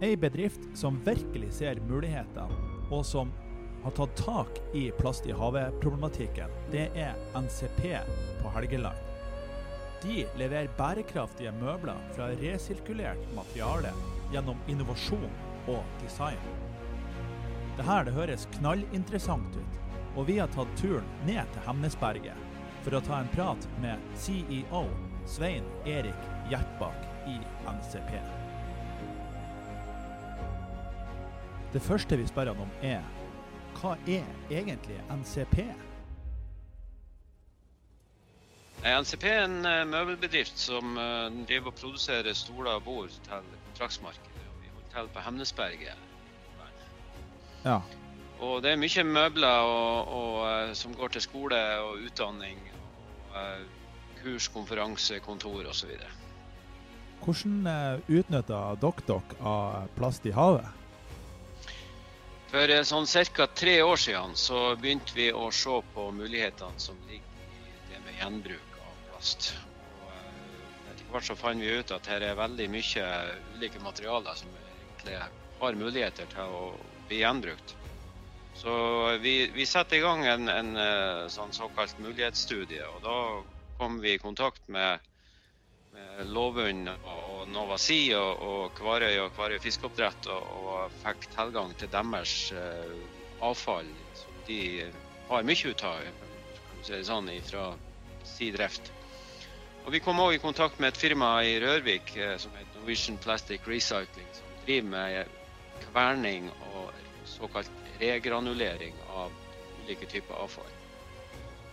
Ei bedrift som virkelig ser mulighetene, og som har tatt tak i plast i havet-problematikken, det er NCP på Helgeland. De leverer bærekraftige møbler fra resirkulert materiale gjennom innovasjon og design. Dette det høres knallinteressant ut, og vi har tatt turen ned til Hemnesberget for å ta en prat med CEO Svein Erik Gjertbakk i NCP. Det første vi spør han om er hva er egentlig NCP? NCP er en uh, møbelbedrift som uh, driver og produserer stoler og bord til kontraktsmarkedet. Vi holder til på Hemnesberget. Ja. Og det er mye møbler og, og, uh, som går til skole og utdanning. Og, kurs, konferanse, kontor osv. Hvordan utnytter dere dere av plast i havet? For sånn ca. tre år siden så begynte vi å se på mulighetene som ligger i det med gjenbruk av plast. Og eh, etter hvert så fant vi ut at her er veldig mye ulike materialer som egentlig har muligheter til å bli gjenbrukt. Så vi, vi satte i gang en, en, eh, sånn såkalt mulighetsstudie, og da kom vi i kontakt med, med Lovund og Nova Sea og, og Kvarøy og Kvarøy fiskeoppdrett og, og, fikk tilgang til deres uh, avfall, som de har mye ut av, sånn, fra si drift. Og Vi kom òg i kontakt med et firma i Rørvik uh, som heter Norwegian Plastic Recycling, som driver med kverning og såkalt regranulering av ulike typer avfall.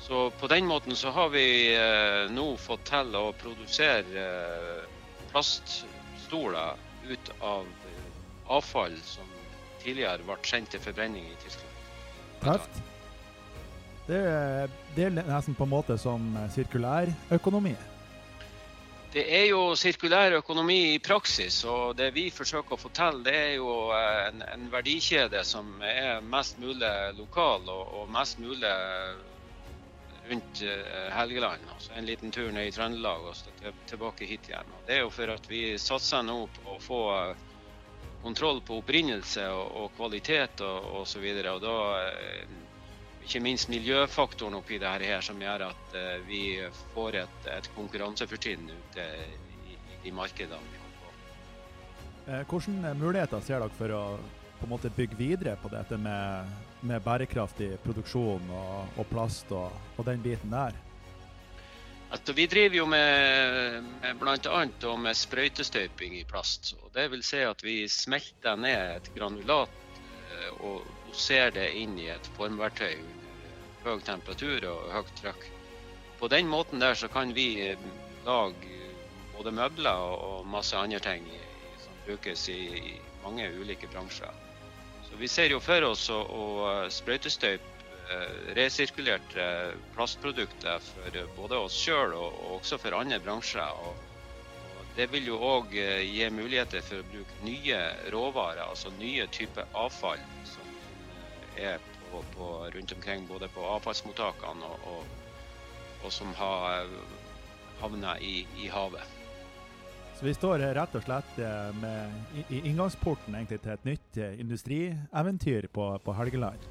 Så på den måten så har vi eh, nå fått til å produsere eh, plaststoler ut av eh, avfall som tidligere ble sendt til forbrenning i Tyskland. Tøft. Det, det er nesten på en måte som sirkulærøkonomi. Det er jo sirkulær økonomi i praksis, og det vi forsøker å få til, det er jo eh, en, en verdikjede som er mest mulig lokal og, og mest mulig rundt uh, Helgeland. Altså en liten tur ned i Trøndelag og tilbake hit igjen. Og det er jo for at vi satser nå på å få eh, kontroll på opprinnelse og, og kvalitet og osv. Og, og da ikke minst miljøfaktoren oppi det her som gjør at vi får et, et konkurransefortrinn ute i, i markedene vi holder på. Eh, hvilke muligheter ser dere for å på en måte bygge videre på dette med, med bærekraftig produksjon og, og plast og, og, den biten der? Altså, vi driver jo med, med bl.a. med sprøytestøyping i plast. og det vil si at vi smelter ned et granulat eh, og doserer det inn i et formverktøy under høy temperatur og høyt trykk. På den måten der så kan vi eh, lage både møbler og masse andre ting som brukes i mange ulike bransjer. Vi ser jo for oss å, å sprøytestøype eh, resirkulerte plastprodukter for både oss sjøl og, og, også for andre bransjer. Og, det vil jo òg eh, gi muligheter for å bruke nye råvarer, altså nye typer avfall som er på, på, rundt omkring, både på avfallsmottakene og, og, og som har havna i, i, havet. Så vi står rett og slett eh, med, i, i inngangsporten til et nytt eh, industrieventyr på, på Helgeland?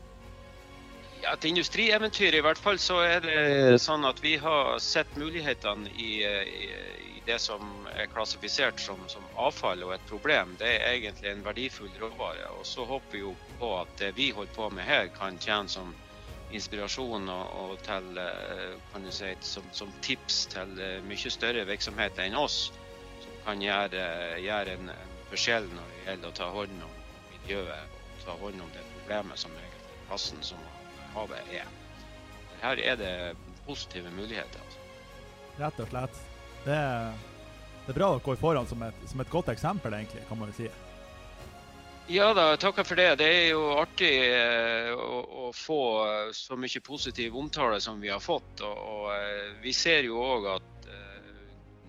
Ja, Et industrieventyr. I hvert fall så er det sånn at vi har sett mulighetene i, i det som er klassifisert som, som, avfall og et problem, det er egentlig en verdifull råvare. Og så håper vi jo på at det vi holder på med her, kan tjene som inspirasjon og, og til, eh, si, som, som, tips til eh, mye større virksomheter enn oss, kan gjøre, gjøre en, en, forskjell når det gjelder å ta hånd om miljøet og ta hånd om det problemet som egentlig plassen som havet er. Her er det positive muligheter. Altså. Rett og slett. Det er, det er bra dere går foran som et, som et, godt eksempel, egentlig, kan man jo si. Ja da, takker for det. Det er jo artig eh, å, å, få så mye positiv omtale som vi har fått. Og, og eh, vi ser jo òg at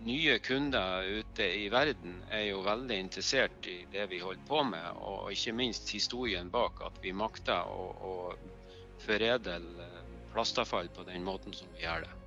nye kunder ute i verden er jo veldig interessert i det vi holder på med. Og ikke minst historien bak at vi makter å, å foredle plastavfall på den måten som vi gjør det.